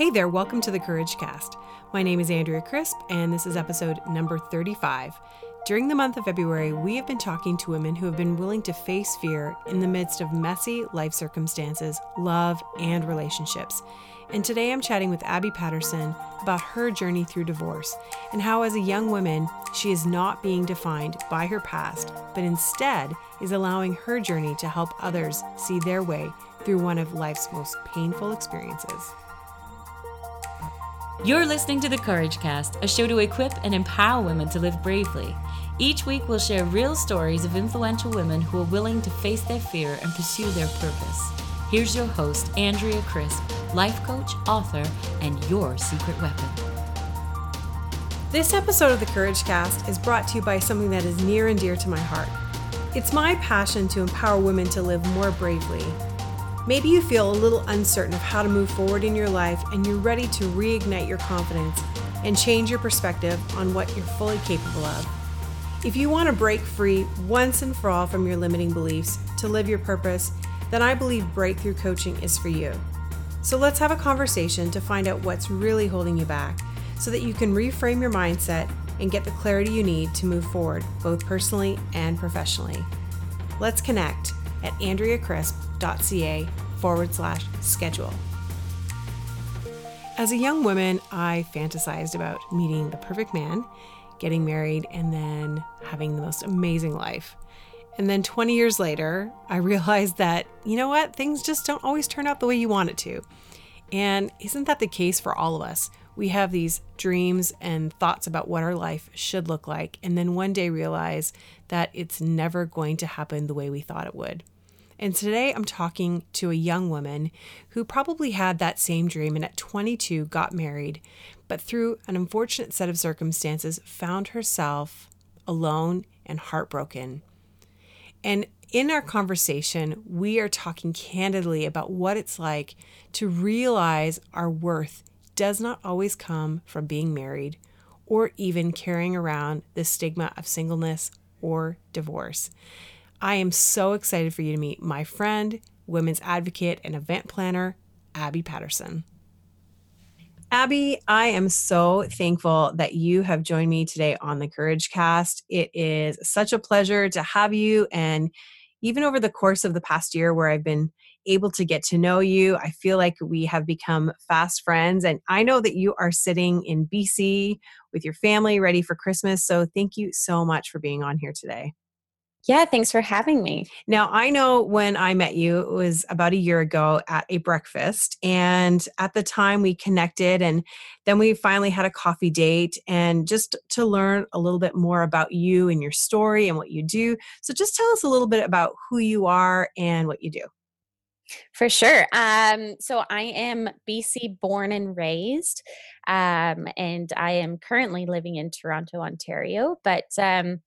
Hey there, welcome to the Couragecast. My name is Andrea Crisp, and this is episode number 35. During the month of February, we have been talking to women who have been willing to face fear in the midst of messy life circumstances, love, and relationships. And today I'm chatting with Abby Paterson about her journey through divorce and how, as a young woman, she is not being defined by her past, but instead is allowing her journey to help others see their way through one of life's most painful experiences. You're listening to the Couragecast, a show to equip and empower women to live bravely. Each week, we'll share real stories of influential women who are willing to face their fear and pursue their purpose. Here's your host, Andrea Crisp, life coach, author, and your secret weapon. This episode of the Couragecast is brought to you by something that is near and dear to my heart. It's my passion to empower women to live more bravely Maybe you feel a little uncertain of how to move forward in your life and you're ready to reignite your confidence and change your perspective on what you're fully capable of. If you want to break free once and for all from your limiting beliefs to live your purpose, then I believe breakthrough coaching is for you. So let's have a conversation to find out what's really holding you back so that you can reframe your mindset and get the clarity you need to move forward, both personally and professionally. Let's connect at andreacrisp.ca forward slash schedule. As a young woman, I fantasized about meeting the perfect man, getting married, and then having the most amazing life. And then 20 years later, I realized that, you know what, things just don't always turn out the way you want it to. And isn't that the case for all of us? We have these dreams and thoughts about what our life should look like, and then one day realize that it's never going to happen the way we thought it would. And today I'm talking to a young woman who probably had that same dream and at 22 got married, but through an unfortunate set of circumstances found herself alone and heartbroken. And in our conversation, we are talking candidly about what it's like to realize our worth does not always come from being married or even carrying around the stigma of singleness or divorce. I am so excited for you to meet my friend, women's advocate, and event planner, Abby Paterson. Abby, I am so thankful that you have joined me today on the Couragecast. It is such a pleasure to have you. And even over the course of the past year, where I've been able to get to know you, I feel like we have become fast friends. And I know that you are sitting in BC with your family ready for Christmas. So thank you so much for being on here today. Yeah, thanks for having me. Now, I know when I met you, it was about a year ago at a breakfast. And at the time, we connected, and then we finally had a coffee date and just to learn a little bit more about you and your story and what you do. So, just tell us a little bit about who you are and what you do. For sure. Um, so I am BC born and raised, um, and I am currently living in Toronto, Ontario. But um,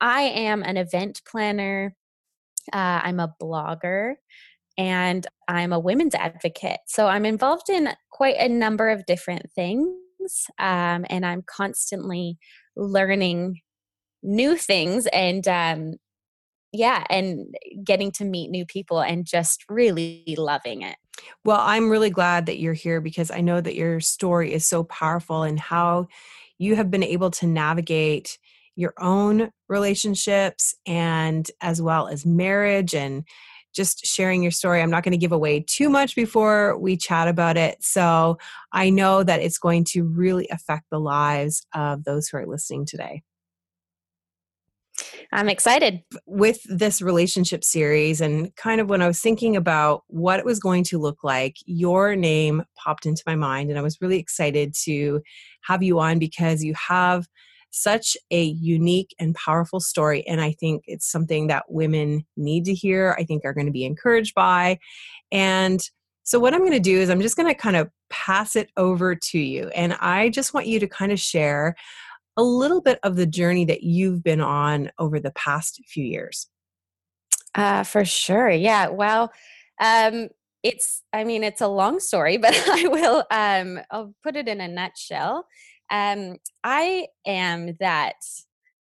I am an event planner, uh, I'm a blogger, and I'm a women's advocate. So I'm involved in quite a number of different things, um, and I'm constantly learning new things and um, yeah, and getting to meet new people and just really loving it. Well, I'm really glad that you're here because I know that your story is so powerful and how you have been able to navigate your own relationships and as well as marriage and just sharing your story. I'm not going to give away too much before we chat about it. So I know that it's going to really affect the lives of those who are listening today. I'm excited. With this relationship series, and kind of when I was thinking about what it was going to look like, your name popped into my mind, and I was really excited to have you on because you have such a unique and powerful story. And I think it's something that women need to hear, I think are going to be encouraged by. And so, what I'm going to do is, I'm just going to kind of pass it over to you. And I just want you to kind of share a little bit of the journey that you've been on over the past few years. Uh, for sure. Yeah. Well, um, it's, I mean, it's a long story, but I will, um, I'll put it in a nutshell. Um, I am that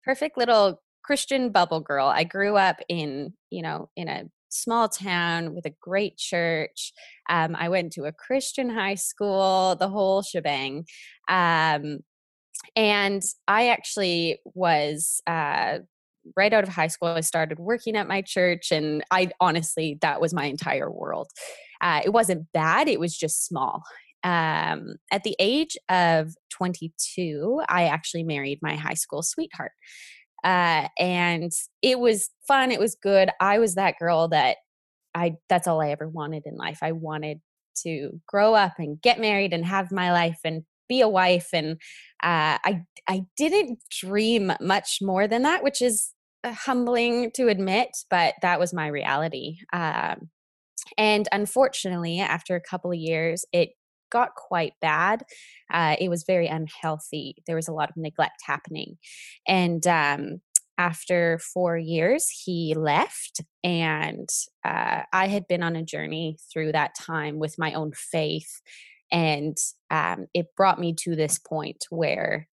perfect little Christian bubble girl. I grew up in, you know, in a small town with a great church. Um, I went to a Christian high school, the whole shebang. Um, and I actually was uh, right out of high school. I started working at my church, and I honestly, that was my entire world. Uh, it wasn't bad, it was just small. Um, at the age of 22, I actually married my high school sweetheart. Uh, and it was fun. It was good. I was that girl that I, that's all I ever wanted in life. I wanted to grow up and get married and have my life and be a wife. And uh, I, I didn't dream much more than that, which is uh, humbling to admit, but that was my reality. Um, and unfortunately, after a couple of years, it got quite bad. Uh, it was very unhealthy. There was a lot of neglect happening. And um, after four years, he left. And uh, I had been on a journey through that time with my own faith. And um, it brought me to this point where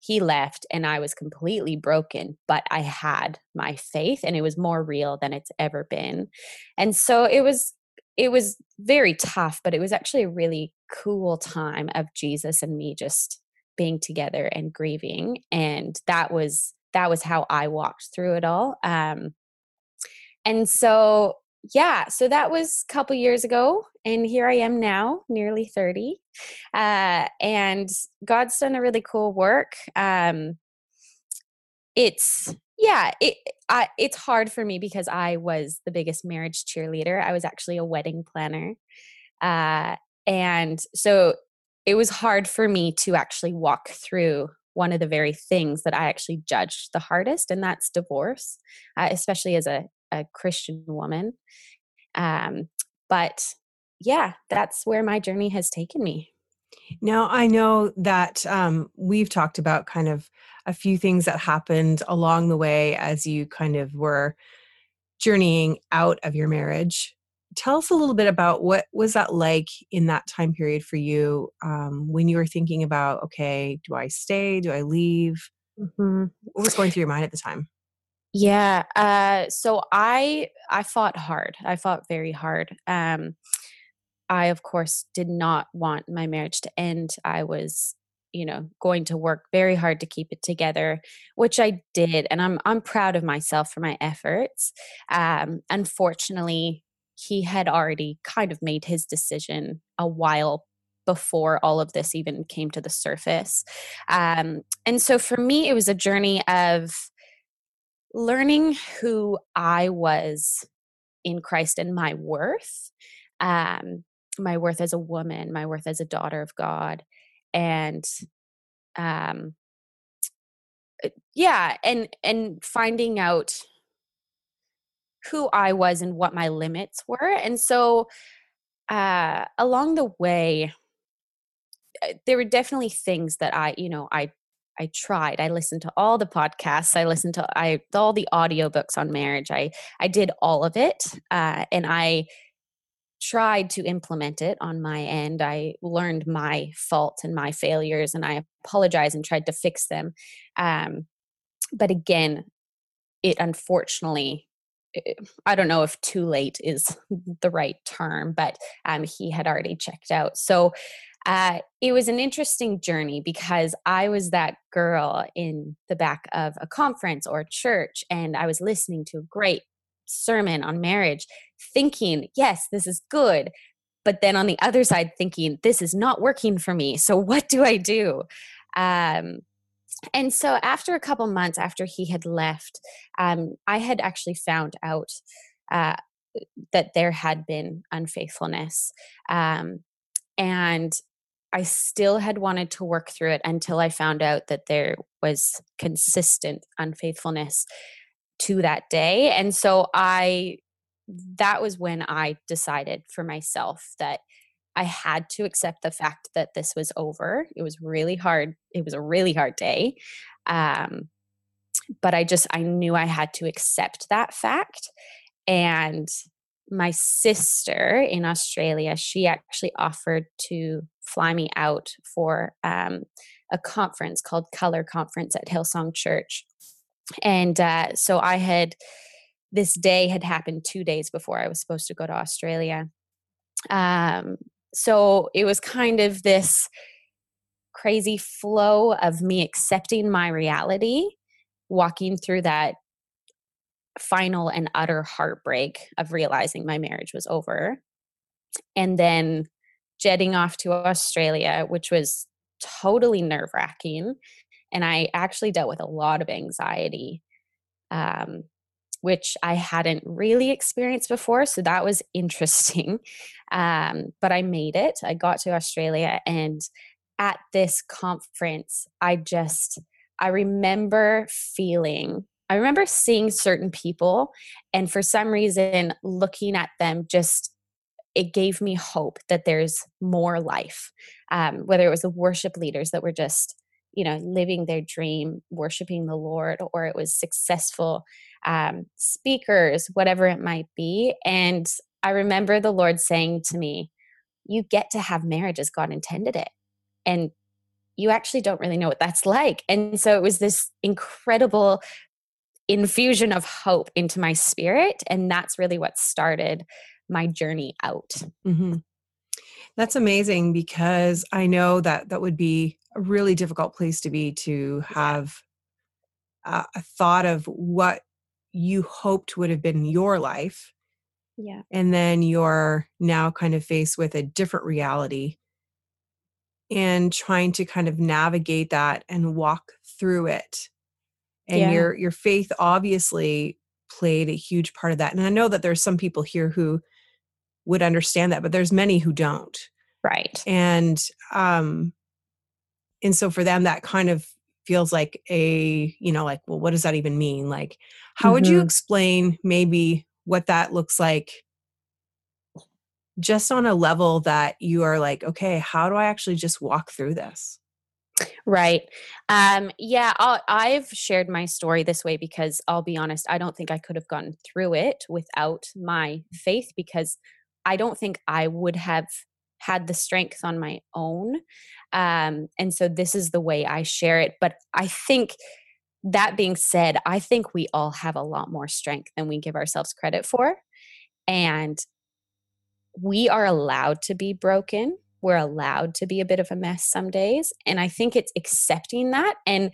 he left and I was completely broken, but I had my faith and it was more real than it's ever been. And so it was it was very tough, but it was actually a really cool time of Jesus and me just being together and grieving. And that was that was how I walked through it all. Um, and so yeah, so that was a couple years ago, and here I am now, nearly 30. Uh, and God's done a really cool work. Um, it's yeah it I, it's hard for me because i was the biggest marriage cheerleader i was actually a wedding planner uh, and so it was hard for me to actually walk through one of the very things that i actually judged the hardest and that's divorce uh, especially as a, a christian woman um, but yeah that's where my journey has taken me now, I know that um, we've talked about kind of a few things that happened along the way as you kind of were journeying out of your marriage. Tell us a little bit about what was that like in that time period for you um, when you were thinking about, okay, do I stay? Do I leave? Mm-hmm. What was going through your mind at the time? Yeah. Uh, so I I fought hard. I fought very hard. Um, I, of course, did not want my marriage to end. I was, you know, going to work very hard to keep it together, which I did, and I'm I'm proud of myself for my efforts. Um, unfortunately, he had already kind of made his decision a while before all of this even came to the surface. Um, and so for me, it was a journey of learning who I was in Christ and my worth. Um, my worth as a woman, my worth as a daughter of God, and um, uh, yeah, and and finding out who I was and what my limits were, and so uh, along the way, uh, there were definitely things that I, you know, I I tried. I listened to all the podcasts. I listened to I all the audiobooks on marriage. I I did all of it, uh, and I tried to implement it on my end. I learned my fault and my failures, and I apologized and tried to fix them. Um, but again, it unfortunately, eh, I don't know if too late is the right term, but um, he had already checked out. So uh, it was an interesting journey because I was that girl in the back of a conference or a church, and I was listening to a great sermon on marriage thinking, yes, this is good. But then on the other side, thinking, this is not working for me. So what do I do? Um, and so after a couple months after he had left, um, I had actually found out uh, that there had been unfaithfulness. Um, and I still had wanted to work through it until I found out that there was consistent unfaithfulness to that day. And so I, that was when I decided for myself that I had to accept the fact that this was over. It was really hard. It was a really hard day. Um, but I just, I knew I had to accept that fact. And my sister in Australia, she actually offered to fly me out for um, a conference called Color Conference at Hillsong Church and uh, so I had this day had happened two days before I was supposed to go to Australia. Um, so it was kind of this crazy flow of me accepting my reality, walking through that final and utter heartbreak of realizing my marriage was over, and then jetting off to Australia, which was totally nerve wracking. And I actually dealt with a lot of anxiety um, which I hadn't really experienced before. So that was interesting. Um, but I made it. I got to Australia, and at this conference, I just, I remember feeling, I remember seeing certain people, and for some reason, looking at them just it gave me hope that there's more life. Um, whether it was the worship leaders that were just you know living their dream worshiping the lord or it was successful um, speakers whatever it might be and i remember the lord saying to me you get to have marriage as god intended it and you actually don't really know what that's like and so it was this incredible infusion of hope into my spirit and that's really what started my journey out mm-hmm. that's amazing because i know that that would be a really difficult place to be to have a, a thought of what you hoped would have been your life. Yeah. And then you're now kind of faced with a different reality and trying to kind of navigate that and walk through it. And yeah. your your faith obviously played a huge part of that. And I know that there's some people here who would understand that, but there's many who don't. Right. And um and so for them that kind of feels like a you know like well what does that even mean like how mm-hmm. would you mm-hmm. explain maybe what that looks like just on a level that you are like okay how do i actually just walk through this right um yeah i have shared my story this way because i'll be honest i don't think i could have gone through it without my faith because i don't think i would have had the strength on my own. Um, and so this is the way I share it. But I think that being said, I think we all have a lot more strength than we give ourselves credit for. And we are allowed to be broken. We're allowed to be a bit of a mess some days. And I think it's accepting that and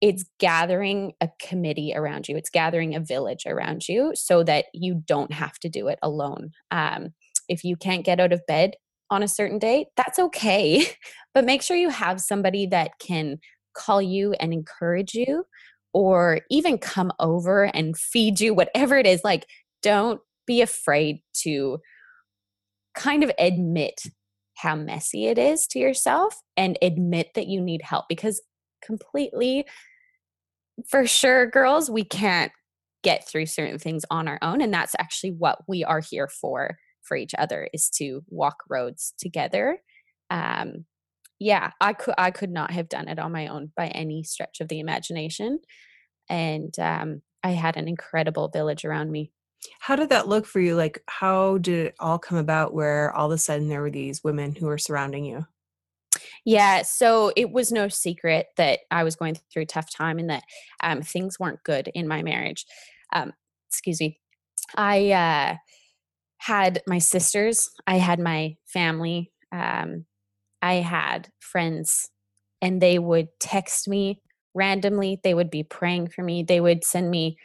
it's gathering a committee around you, it's gathering a village around you so that you don't have to do it alone. Um, if you can't get out of bed, on a certain day, that's okay. but make sure you have somebody that can call you and encourage you or even come over and feed you, whatever it is. Like, don't be afraid to kind of admit how messy it is to yourself and admit that you need help because completely for sure girls we can't get through certain things on our own and that's actually what we are here for for each other is to walk roads together um yeah i could i could not have done it on my own by any stretch of the imagination and um i had an incredible village around me how did that look for you like how did it all come about where all of a sudden there were these women who were surrounding you yeah, so it was no secret that I was going through a tough time and that um, things weren't good in my marriage. Um, excuse me. I uh, had my sisters, I had my family, um, I had friends, and they would text me randomly. They would be praying for me. They would send me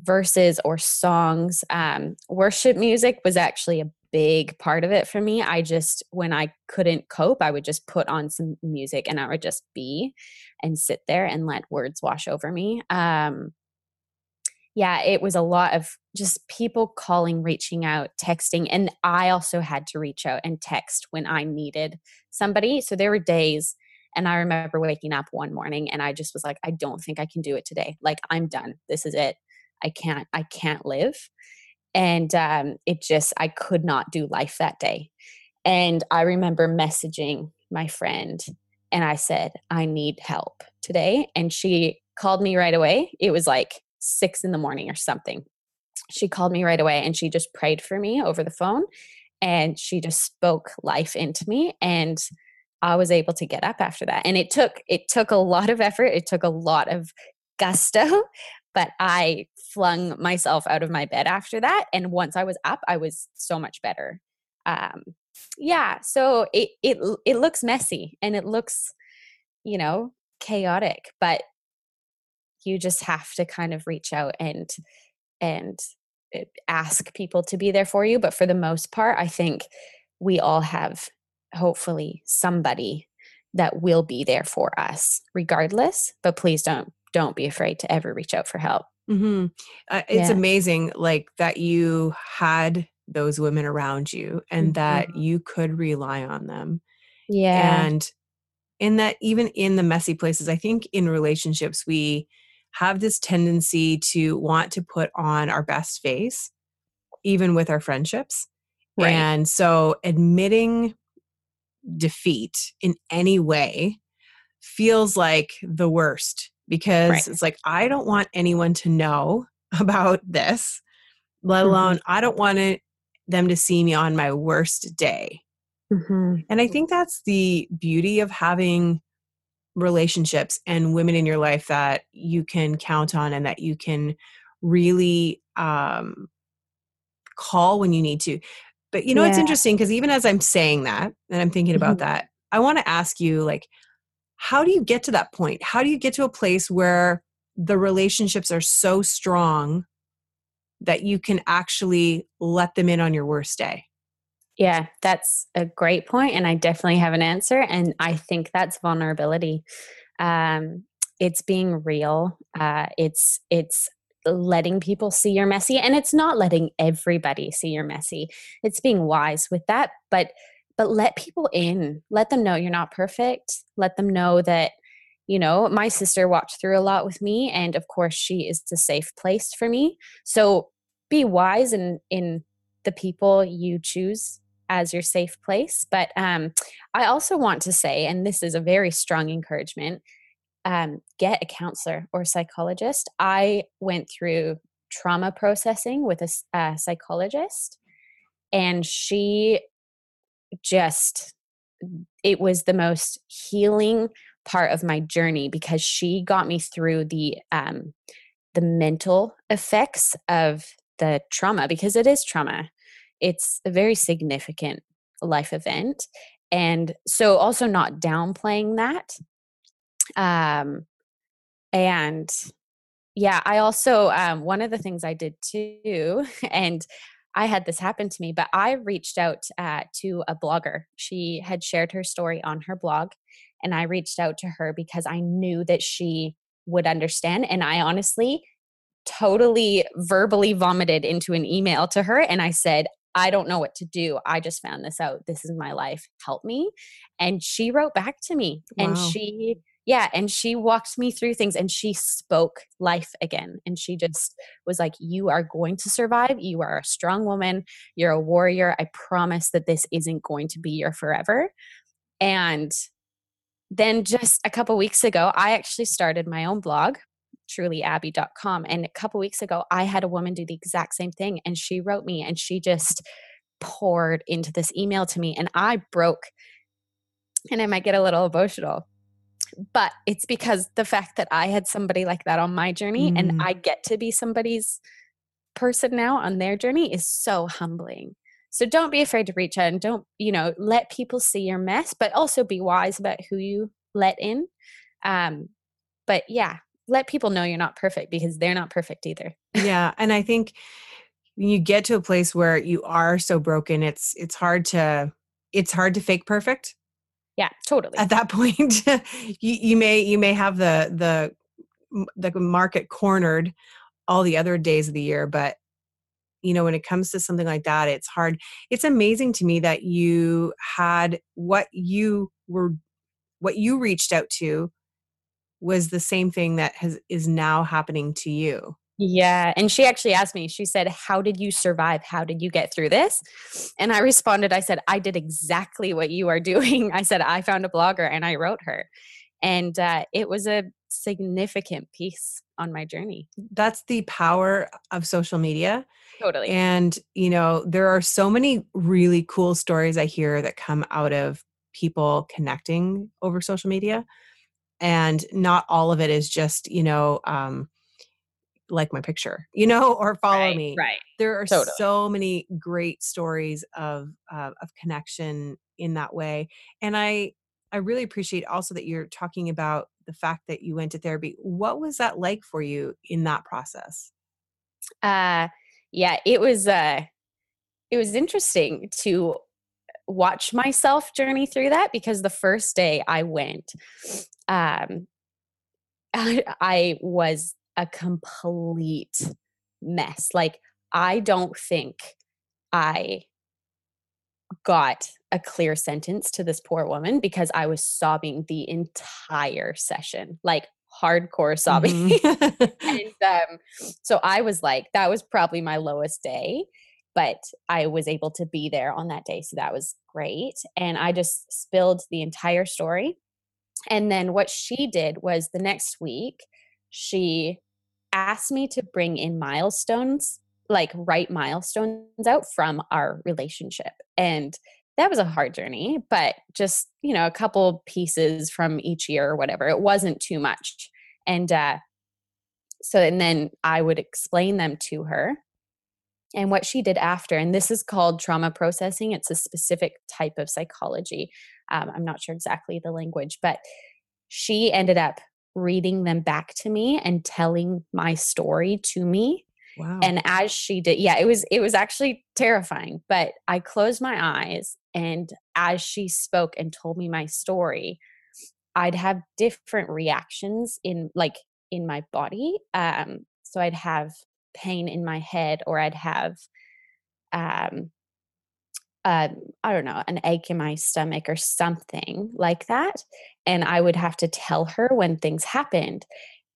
verses or songs. Um, worship music was actually a big part of it for me. I just, when I couldn't cope, I would just put on some music and I would just be and sit there and let words wash over me. Um, yeah, it was a lot of just people calling, reaching out, texting. And I also had to reach out and text when I needed somebody. So there were days, and I remember waking up one morning and I just was like, I don't think I can do it today. Like, I'm done. This is it. I can't, I can't live. And um, it just, I could not do life that day. And I remember messaging my friend and I said, I need help today. And she called me right away. It was like six in the morning or something. She called me right away and she just prayed for me over the phone and she just spoke life into me and I was able to get up after that. And it took it took a lot of effort. It took a lot of gusto, but I flung myself out of my bed after that. And once I was up, I was so much better. Um, yeah, so it it it looks messy and it looks, you know, chaotic, but you just have to kind of reach out and and eh, ask people to be there for you. But for the most part, I think we all have hopefully somebody that will be there for us regardless but please don't don't be afraid to ever reach out for help mm-hmm. uh, it's yeah. amazing like that you had those women around you and mm-hmm. that you could rely on them yeah and in that even in the messy places i think in relationships we have this tendency to want to put on our best face even with our friendships right. and so admitting defeat in any way feels like the worst because right. it's like I don't want anyone to know about this, let mm-hmm. alone mm-hmm. I don't want it, them to see me on my worst day. Mm-hmm. And I think that's the beauty of having relationships and women in your life that you can count on and that you can really um, call when you need to. But you know, yeah. it's interesting because even as I'm saying that and I'm thinking about mm-hmm. that, I want to ask you, like, how do you get to that point? How do you get to a place where the relationships are so strong that you can actually let them in on your worst day? Yeah, that's a great point, and I definitely have an answer. And I think that's vulnerability. Um, it's being real. Uh, it's it's letting people see your messy and it's not letting everybody see your messy it's being wise with that but but let people in let them know you're not perfect let them know that you know my sister walked through a lot with me and of course she is the safe place for me so be wise in in the people you choose as your safe place but um i also want to say and this is a very strong encouragement um, get a counselor or psychologist. I went through trauma processing with a, a psychologist, and she just, it was the most healing part of my journey because she got me through the um, the mental effects of the trauma because it is trauma. It's a very significant life event. And so also not downplaying that um, and yeah, I also, um, one of the things I did too, and I had this happen to me, but I reached out uh, to a blogger. She had shared her story on her blog, and I reached out to her because I knew that she would understand. And I honestly totally verbally vomited into an email to her, and I said, I don't know what to do. I just found this out. This is my life. Help me. And she wrote back to me wow. and she yeah and she walked me through things and she spoke life again and she just was like you are going to survive you are a strong woman you're a warrior i promise that this isn't going to be your forever and then just a couple weeks ago i actually started my own blog trulyabby.com and a couple weeks ago i had a woman do the exact same thing and she wrote me and she just poured into this email to me and i broke and i might get a little emotional but it's because the fact that I had somebody like that on my journey mm. and I get to be somebody's person now on their journey is so humbling. So don't be afraid to reach out and don't, you know, let people see your mess, but also be wise about who you let in. Um, but yeah, let people know you're not perfect because they're not perfect either. yeah. And I think when you get to a place where you are so broken, it's it's hard to it's hard to fake perfect yeah totally at that point you, you may you may have the the the market cornered all the other days of the year but you know when it comes to something like that it's hard it's amazing to me that you had what you were what you reached out to was the same thing that has is now happening to you yeah. And she actually asked me, she said, How did you survive? How did you get through this? And I responded, I said, I did exactly what you are doing. I said, I found a blogger and I wrote her. And uh, it was a significant piece on my journey. That's the power of social media. Totally. And, you know, there are so many really cool stories I hear that come out of people connecting over social media. And not all of it is just you know um like my picture you know or follow right, me. right. There are Totally. so many great stories of uh, of connection in that way and i i really appreciate also that you're talking about the fact that you went to therapy. What was that like for you in that process? Uh yeah it was uh it was interesting to watch myself journey through that because the first day I went, um, I, I was a complete mess. Like, I don't think I got a clear sentence to this poor woman because I was sobbing the entire session, like hardcore sobbing. Mhm. and um, so I was like, that was probably my lowest day but I was able to be there on that day. So that was great. And I just spilled the entire story. And then what she did was the next week, she asked me to bring in milestones, like write milestones out from our relationship. And that was a hard journey, but just, you know, a couple pieces from each year or whatever. It wasn't too much. And uh, so, and then I would explain them to her and what she did after and this is called trauma processing it's a specific type of psychology um, i'm not sure exactly the language but she ended up reading them back to me and telling my story to me wow. and as she did yeah it was it was actually terrifying but i closed my eyes and as she spoke and told me my story i'd have different reactions in like in my body um so i'd have pain in my head or I'd have um uh, I don't know, an ache in my stomach or something like that. And I would have to tell her when things happened.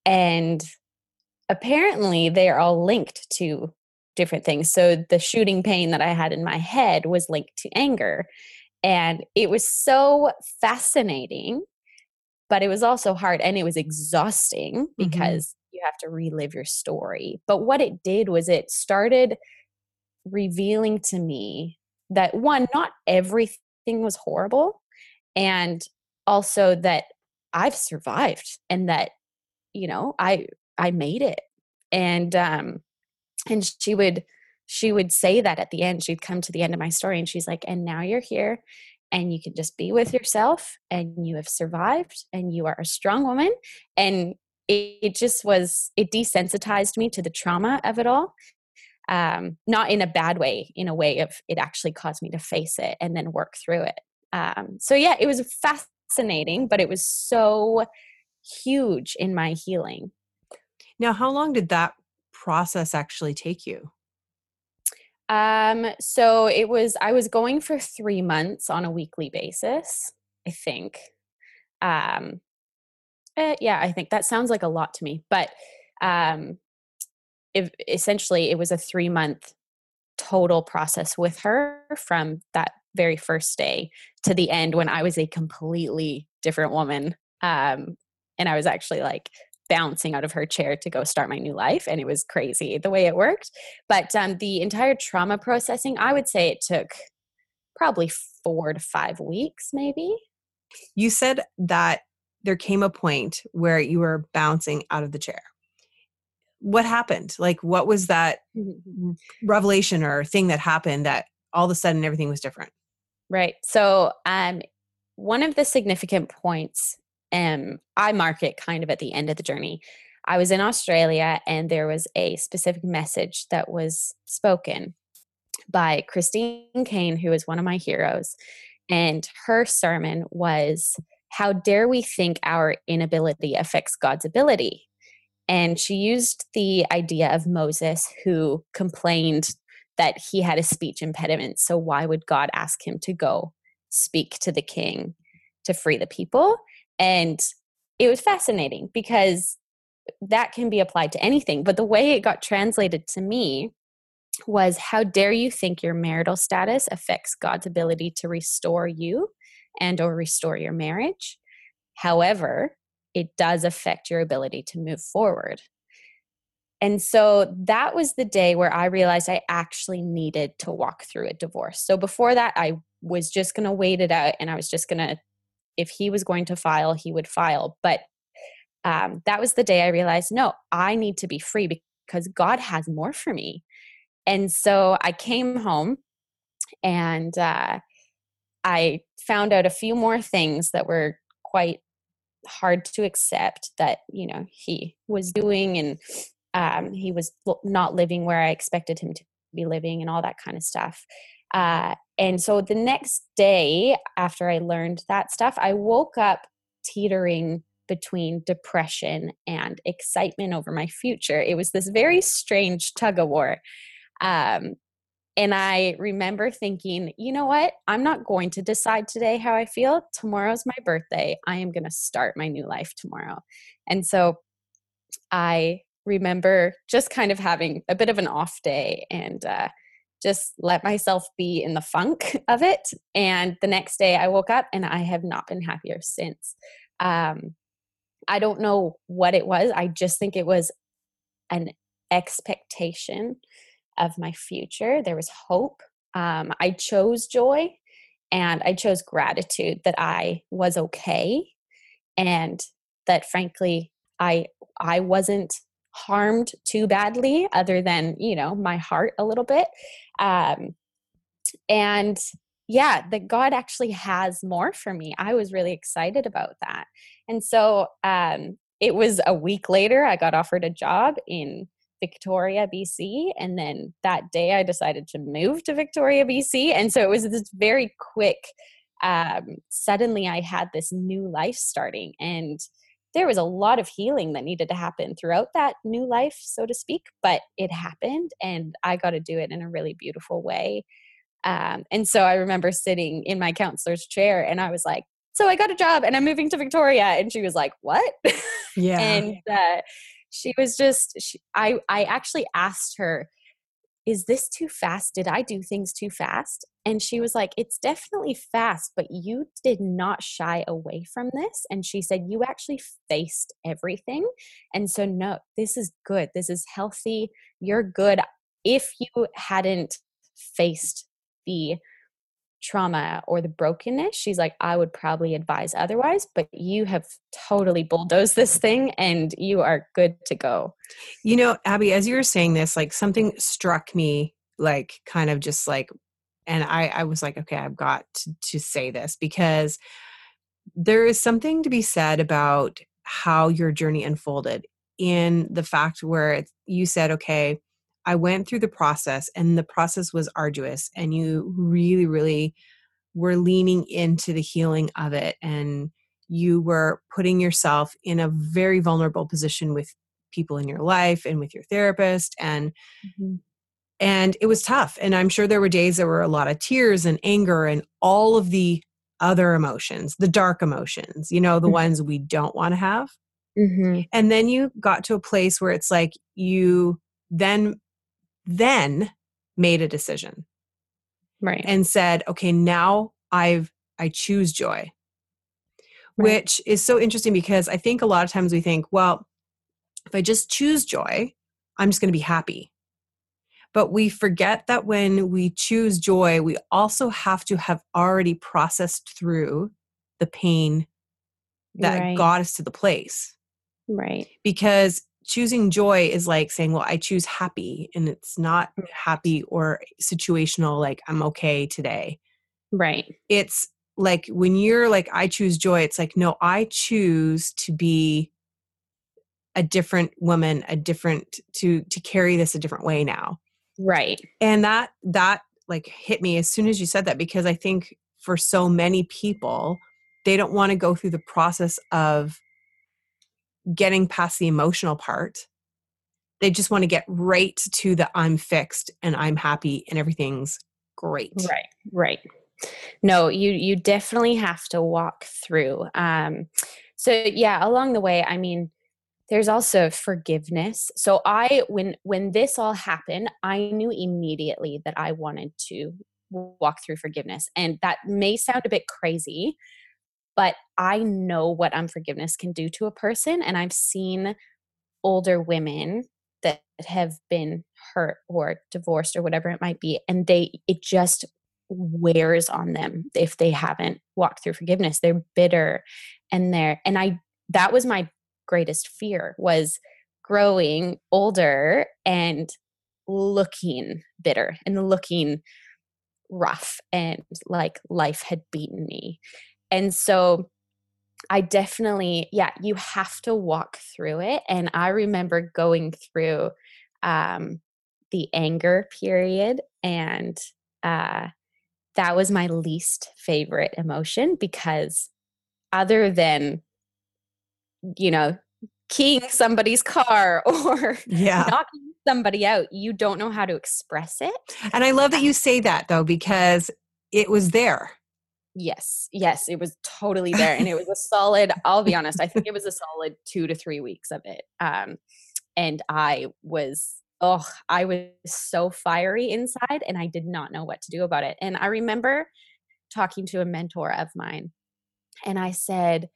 And apparently they're all linked to different things. So the shooting pain that I had in my head was linked to anger. And it was so fascinating, but it was also hard and it was exhausting Mhm. because have to relive your story. But what it did was it started revealing to me that one, not everything was horrible, and also that I've survived and that you know I I made it. And um and she would she would say that at the end she'd come to the end of my story and she's like and now you're here and you can just be with yourself and you have survived and you are a strong woman and it, it just was it desensitized me to the trauma of it all um, not in a bad way in a way of it actually caused me to face it and then work through it. Um, so yeah it was fascinating but it was so huge in my healing. Now how long did that process actually take you? Um, so it was i was going for three months on a weekly basis i think. Um, eh, yeah i think that sounds like a lot to me but um, if, essentially it was a three month total process with her from that very first day to the end when I was a completely different woman. Um, and I was actually like bouncing out of her chair to go start my new life. And it was crazy the way it worked. But um, the entire trauma processing, I would say it took probably four to five weeks, maybe. you said that there came a point where you were bouncing out of the chair what happened like what was that revelation or thing that happened that all of a sudden everything was different Right. So, um, one of the significant points, um, I mark it kind of at the end of the journey. I was in Australia, and there was a specific message that was spoken by Christine Caine, who is one of my heroes, and her sermon was, "How dare we think our inability affects God's ability?" And she used the idea of Moses, who complained that he had a speech impediment. So why would God ask him to go speak to the king to free the people? And it was fascinating because that can be applied to anything. But the way it got translated to me was how dare you think your marital status affects God's ability to restore you and or restore your marriage? However, it does affect your ability to move forward. And so that was the day where I realized I actually needed to walk through a divorce. So before that, I was just going to wait it out and I was just going to, if he was going to file, he would file. But um, that was the day I realized, no, I need to be free because God has more for me. And so I came home and uh, I found out a few more things that were quite hard to accept that you know he was doing and um, he was not living where I expected him to be living and all that kind of stuff. Uh, and so the next day after I learned that stuff, I woke up teetering between depression and excitement over my future. It was this very strange tug of war. Um, and I remember thinking, you know what? I'm not going to decide today how I feel. Tomorrow's my birthday. I am going to start my new life tomorrow. And so I remember just kind of having a bit of an off day and uh, just let myself be in the funk of it. And the next day I woke up and I have not been happier since. Um, I don't know what it was. I just think it was an expectation of my future. There was hope. Um, I chose joy and I chose gratitude that I was okay and that frankly I I wasn't harmed too badly other than you know my heart a little bit um and yeah that god actually has more for me i was really excited about that and so um it was a week later i got offered a job in victoria bc and then that day i decided to move to victoria bc and so it was this very quick um suddenly i had this new life starting and there was a lot of healing that needed to happen throughout that new life, so to speak, but it happened and I got to do it in a really beautiful way. Um, and so I remember sitting in my counselor's chair and I was like, so I got a job and I'm moving to Victoria. And she was like, what? Yeah. and uh, she was just, she, I, I actually asked her, is this too fast? Did I do things too fast? And she was like, It's definitely fast, but you did not shy away from this. And she said, You actually faced everything. And so, no, this is good. This is healthy. You're good. If you hadn't faced the trauma or the brokenness, she's like, I would probably advise otherwise, but you have totally bulldozed this thing and you are good to go. You know, Abby, as you were saying this, like something struck me, like kind of just like, and I, I was like, okay, I've got to, to say this because there is something to be said about how your journey unfolded in the fact where you said, okay, I went through the process and the process was arduous and you really, really were leaning into the healing of it and you were putting yourself in a very vulnerable position with people in your life and with your therapist and mm-hmm. and it was tough and i'm sure there were days there were a lot of tears and anger and all of the other emotions the dark emotions you know the mm-hmm. ones we don't want to have mm-hmm. and then you got to a place where it's like you then then made a decision. Right. And said, okay, now I've I choose joy. Right. Which is so interesting because I think a lot of times we think, well, if I just choose joy, I'm just going to be happy. But we forget that when we choose joy, we also have to have already processed through the pain that right. got us to the place. Right. Because choosing joy is like saying, well, I choose happy, and it's not mm. happy or situational, like I'm okay today. Right. It's like when you're like, I choose joy, it's like, no, I choose to be a different woman, a different to to carry this a different way now. Right. And that that like hit me as soon as you said that because I think for so many people, they don't want to go through the process of getting past the emotional part. They just want to get right to the I'm fixed and I'm happy and everything's great. Right, right. No, you you definitely have to walk through. Um, so yeah, along the way, I mean, there's also forgiveness. So I when when this all happened, I knew immediately that I wanted to walk through forgiveness. And that may sound a bit crazy, but I know what unforgiveness can do to a person. And I've seen older women that have been hurt or divorced or whatever it might be, and they, it just wears on them if they haven't walked through forgiveness. They're bitter and they're, and I, that was my greatest fear was growing older and looking bitter and looking rough and like life had beaten me. And so I definitely, yeah, you have to walk through it. And I remember going through um, the anger period, and uh, that was my least favorite emotion because, other than, you know, keying somebody's car or yeah. knocking somebody out, you don't know how to express it. And I love that you say that though, because it was there. Yes, yes, it was totally there. And it was a solid, I'll be honest, I think it was a solid two to three weeks of it. Um, and I was, oh, I was so fiery inside and I did not know what to do about it. And I remember talking to a mentor of mine and I said,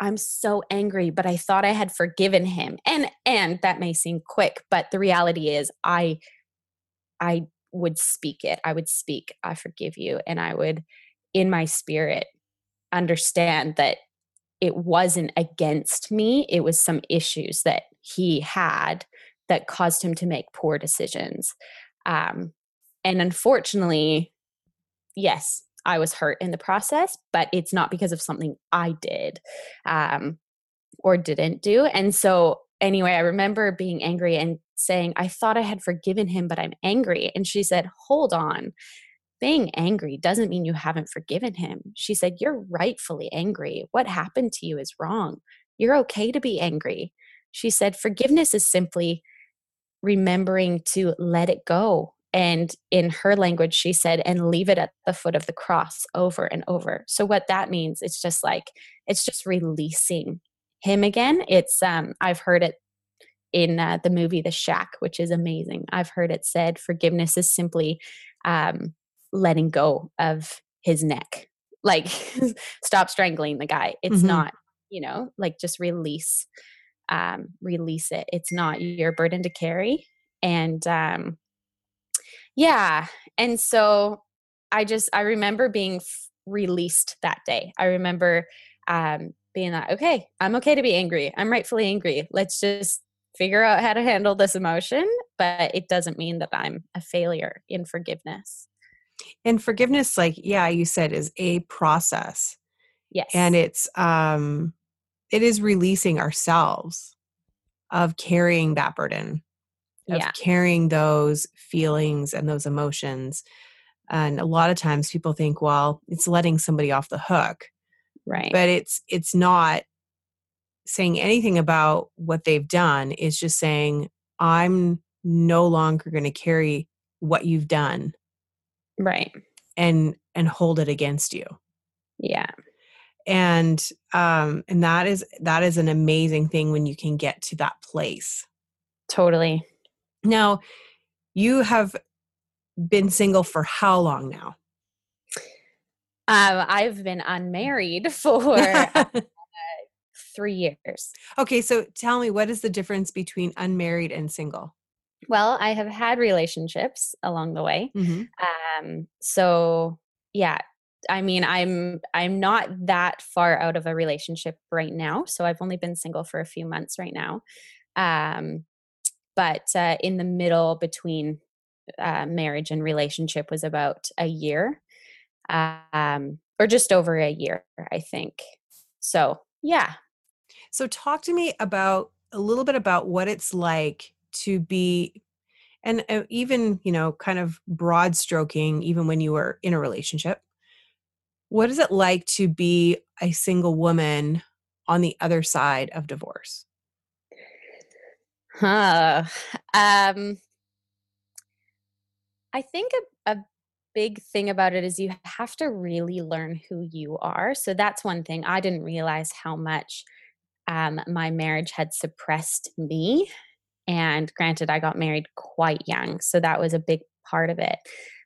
I'm so angry, but I thought I had forgiven him. And and that may seem quick, but the reality is I I would speak it. I would speak, I forgive you. And I would in my spirit understand that it wasn't against me. It was some issues that he had that caused him to make poor decisions. Um, and unfortunately, yes, I was hurt in the process, but it's not because of something I did um, or didn't do. And so, anyway, I remember being angry and saying, I thought I had forgiven him, but I'm angry. And she said, Hold on. Being angry doesn't mean you haven't forgiven him. She said, You're rightfully angry. What happened to you is wrong. You're okay to be angry. She said, Forgiveness is simply remembering to let it go and in her language, she said, and leave it at the foot of the cross over and over. So, what that means, it's just like, it's just releasing him again. It's, um, I've heard it in uh, the movie The Shack, which is amazing. I've heard it said forgiveness is simply um, letting go of his neck. Like, stop strangling the guy. It's mm-hmm. not, you know, like just release, um, release it. It's not your burden to carry. And, um, yeah. And so I just, I remember being f- released that day. I remember um, being like, okay, I'm okay to be angry. I'm rightfully angry. Let's just figure out how to handle this emotion. But it doesn't mean that I'm a failure in forgiveness. And forgiveness, like, yeah, you said, is a process. Yes. And it's, um, it is releasing ourselves of carrying that burden of yeah. carrying those feelings and those emotions. And a lot of times people think, well, it's letting somebody off the hook. Right. But it's it's not saying anything about what they've done. It's just saying, I'm no longer going to carry what you've done. Right. And and hold it against you. Yeah. And um and that is that is an amazing thing when you can get to that place. Totally. Now, you have been single for how long now? Um, I've been unmarried for uh, three years. Okay, so tell me, what is the difference between unmarried and single? Well, I have had relationships along the way. Mm-hmm. Um, so yeah, I mean, I'm I'm not that far out of a relationship right now. So I've only been single for a few months right now. Um, but uh, in the middle between uh, marriage and relationship was about a year um, or just over a year i think so yeah so talk to me about a little bit about what it's like to be and uh, even you know kind of broad stroking even when you were in a relationship what is it like to be a single woman on the other side of divorce Huh. Um, I think a, a big thing about it is you have to really learn who you are. So that's one thing. I didn't realize how much um, my marriage had suppressed me. And granted, I got married quite young. So that was a big part of it.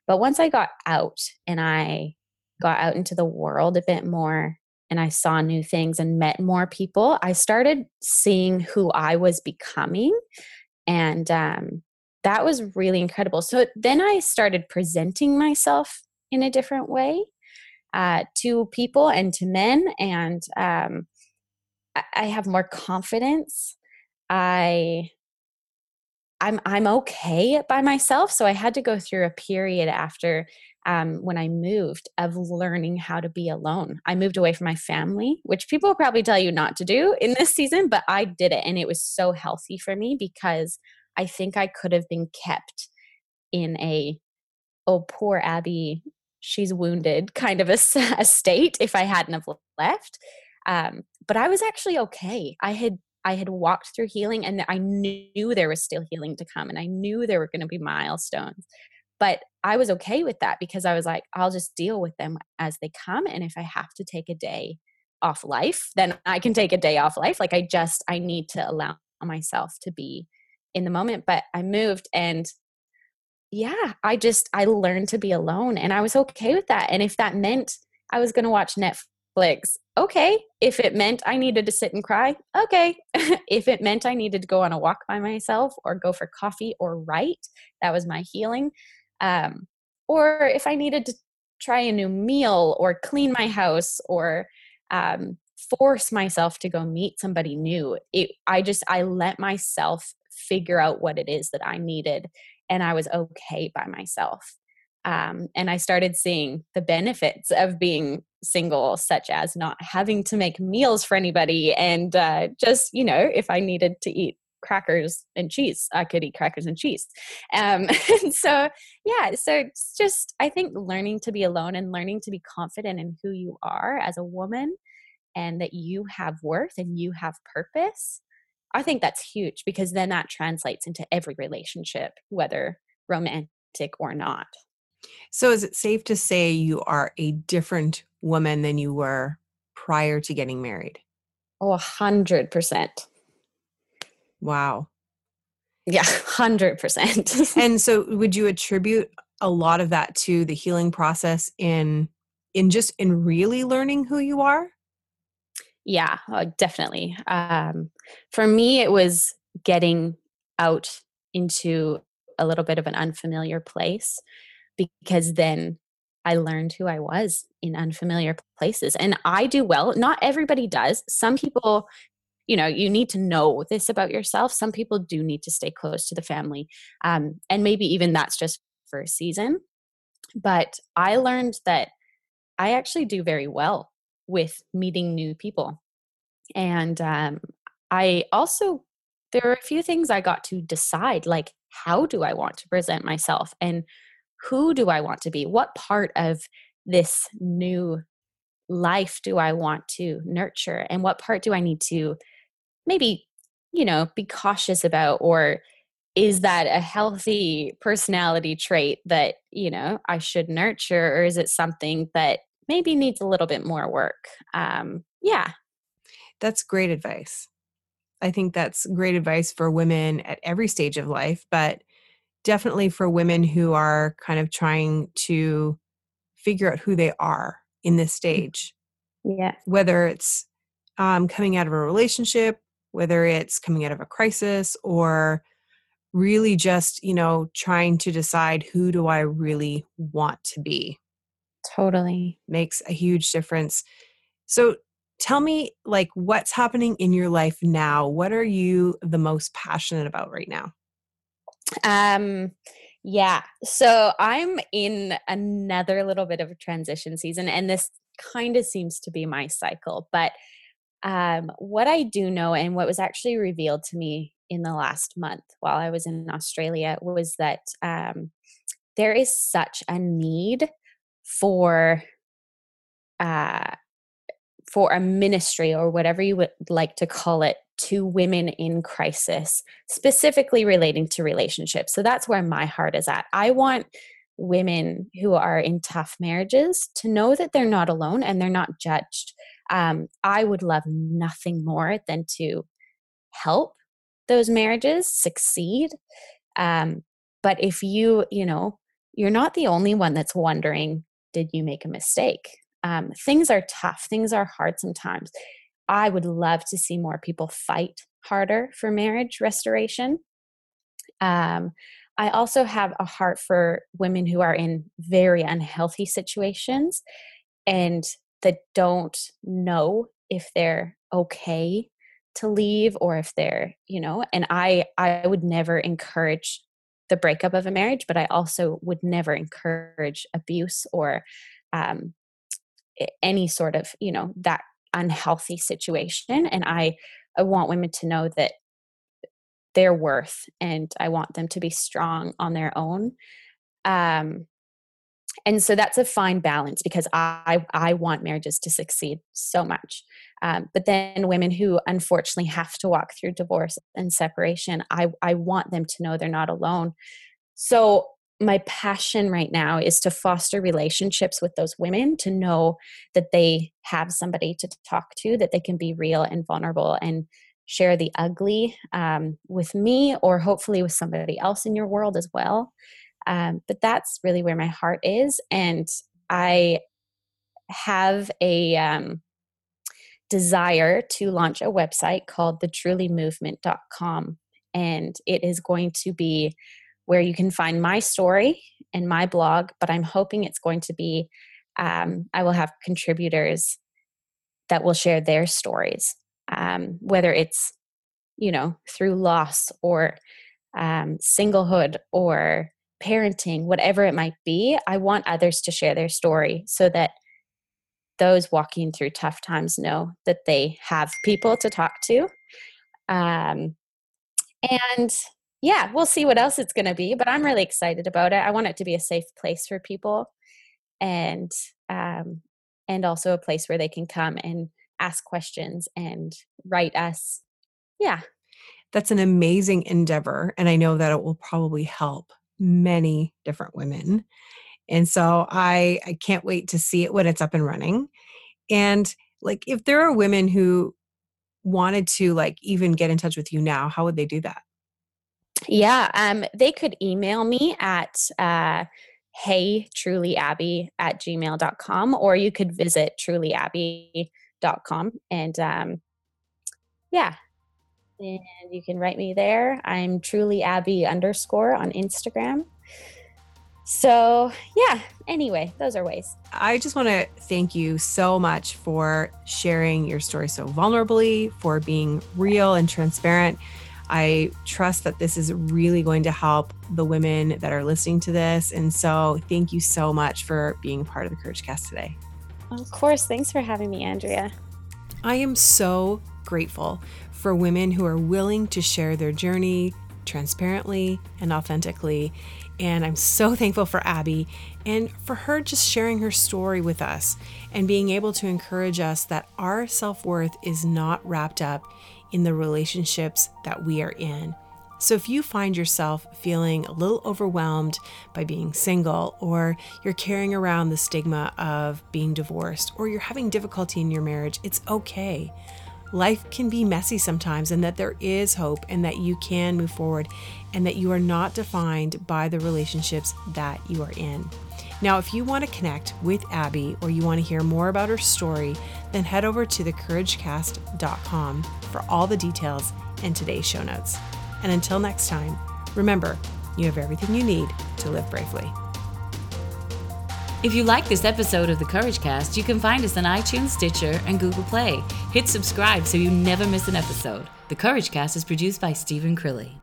But once I got out and I got out into the world a bit more, and I saw new things and met more people, I started seeing who I was becoming. And um, that was really incredible. So then I started presenting myself in a different way uh, to people and to men. And um, I have more confidence. I I'm I'm okay by myself. So I had to go through a period after um, when I moved of learning how to be alone. I moved away from my family, which people will probably tell you not to do in this season, but I did it, and it was so healthy for me because I think I could have been kept in a oh poor Abby, she's wounded kind of a, a state if I hadn't have left. Um, but I was actually okay. I had I had walked through healing and I knew there was still healing to come and I knew there were going to be milestones. But I was okay with that because I was like, I'll just deal with them as they come. And if I have to take a day off life, then I can take a day off life. Like I just, I need to allow myself to be in the moment. But I moved and yeah, I just, I learned to be alone and I was okay with that. And if that meant I was going to watch Netflix Netflix. Okay. If it meant I needed to sit and cry, okay. if it meant I needed to go on a walk by myself or go for coffee or write, that was my healing. Um, or if I needed to try a new meal or clean my house or um, force myself to go meet somebody new, it, I just, I let myself figure out what it is that I needed and I was okay by myself. Um, and I started seeing the benefits of being single, such as not having to make meals for anybody, and uh, just you know, if I needed to eat crackers and cheese, I could eat crackers and cheese. Um, and so, yeah, so it's just I think learning to be alone and learning to be confident in who you are as a woman, and that you have worth and you have purpose. I think that's huge because then that translates into every relationship, whether romantic or not. So, is it safe to say you are a different woman than you were prior to getting married? Oh, a hundred percent. Wow. Yeah, hundred percent. And so, would you attribute a lot of that to the healing process in in just in really learning who you are? Yeah, uh, definitely. Um, for me, it was getting out into a little bit of an unfamiliar place because then I learned who I was in unfamiliar places. And I do well. Not everybody does. Some people, you know, you need to know this about yourself. Some people do need to stay close to the family. Um, and maybe even that's just for a season. But I learned that I actually do very well with meeting new people. And um, I also, there are a few things I got to decide like, how do I want to present myself? And who do I want to be? What part of this new life do I want to nurture? And what part do I need to maybe, you know, be cautious about? Or is that a healthy personality trait that, you know, I should nurture? Or is it something that maybe needs a little bit more work? Um, yeah. That's great advice. I think that's great advice for women at every stage of life, but definitely for women who are kind of trying to figure out who they are in this mm. stage. Yeah. Whether it's um, coming out of a relationship, whether it's coming out of a crisis, or really just, you know, trying to decide who do I really want to be. Totally. Makes a huge difference. So tell me, like, what's happening in your life now? What are you the most passionate about right now? Um, yeah. So I'm in another little bit of a transition season, and this kind of seems to be my cycle. But um, what I do know, and what was actually revealed to me in the last month while I was in Australia, was that um, there is such a need for uh, for a ministry or whatever you would like to call it to women in crisis, specifically relating to relationships. So that's where my heart is at. I want women who are in tough marriages to know that they're not alone and they're not judged. Um, I would love nothing more than to help those marriages succeed. Um, but if you, you know, you're not the only one that's wondering, did you make a mistake? Um, things are tough, things are hard sometimes. I would love to see more people fight harder for marriage restoration. Um, I also have a heart for women who are in very unhealthy situations and that don't know if they're okay to leave or if they're, you know, and I I would never encourage the breakup of a marriage, but I also would never encourage abuse or um, any sort of, you know, that unhealthy situation. And I, I want women to know that their worth and I want them to be strong on their own. Um, and so that's a fine balance because I I want marriages to succeed so much. Um, but then women who unfortunately have to walk through divorce and separation, I I want them to know they're not alone. So my passion right now is to foster relationships with those women to know that they have somebody to talk to that they can be real and vulnerable and share the ugly um, with me or hopefully with somebody else in your world as well um, but that's really where my heart is. And I have a um, desire to launch a website called thetrulymovement.com. And it is going to be where you can find my story and my blog, but I'm hoping it's going to be, um, I will have contributors that will share their stories, um, whether it's, you know, through loss or um, singlehood or parenting, whatever it might be, I want others to share their story so that those walking through tough times know that they have people to talk to. Um, and yeah, we'll see what else it's going to be, but I'm really excited about it. I want it to be a safe place for people and um, and also a place where they can come and ask questions and write us. Yeah. That's an amazing endeavor and I know that it will probably help many different women. And so I I can't wait to see it when it's up and running. And like if there are women who wanted to like even get in touch with you now, how would they do that? Yeah, um, they could email me at uh, hey trulyabby at gmail.com or you could visit trulyabby.com and um, yeah, and you can write me there. I'm truly Abby underscore on Instagram. So, yeah, anyway, those are ways. I just want to thank you so much for sharing your story so vulnerably, for being real and transparent. I trust that this is really going to help the women that are listening to this. And so, thank you so much for being part of the Couragecast today. Of course. Thanks for having me, Andrea. I am so grateful for women who are willing to share their journey transparently and authentically. And I'm so thankful for Abby and for her just sharing her story with us and being able to encourage us that our self worth is not wrapped up in the relationships that we are in. So, if you find yourself feeling a little overwhelmed by being single, or you're carrying around the stigma of being divorced, or you're having difficulty in your marriage, it's okay life can be messy sometimes and that there is hope and that you can move forward and that you are not defined by the relationships that you are in. Now, if you want to connect with Abby or you want to hear more about her story, then head over to thecouragecast.com for all the details and today's show notes. And until next time, remember, you have everything you need to live bravely. If you like this episode of the Couragecast, you can find us on iTunes, Stitcher, and Google Play. Hit subscribe so you never miss an episode. The Couragecast is produced by Stephen Crilly.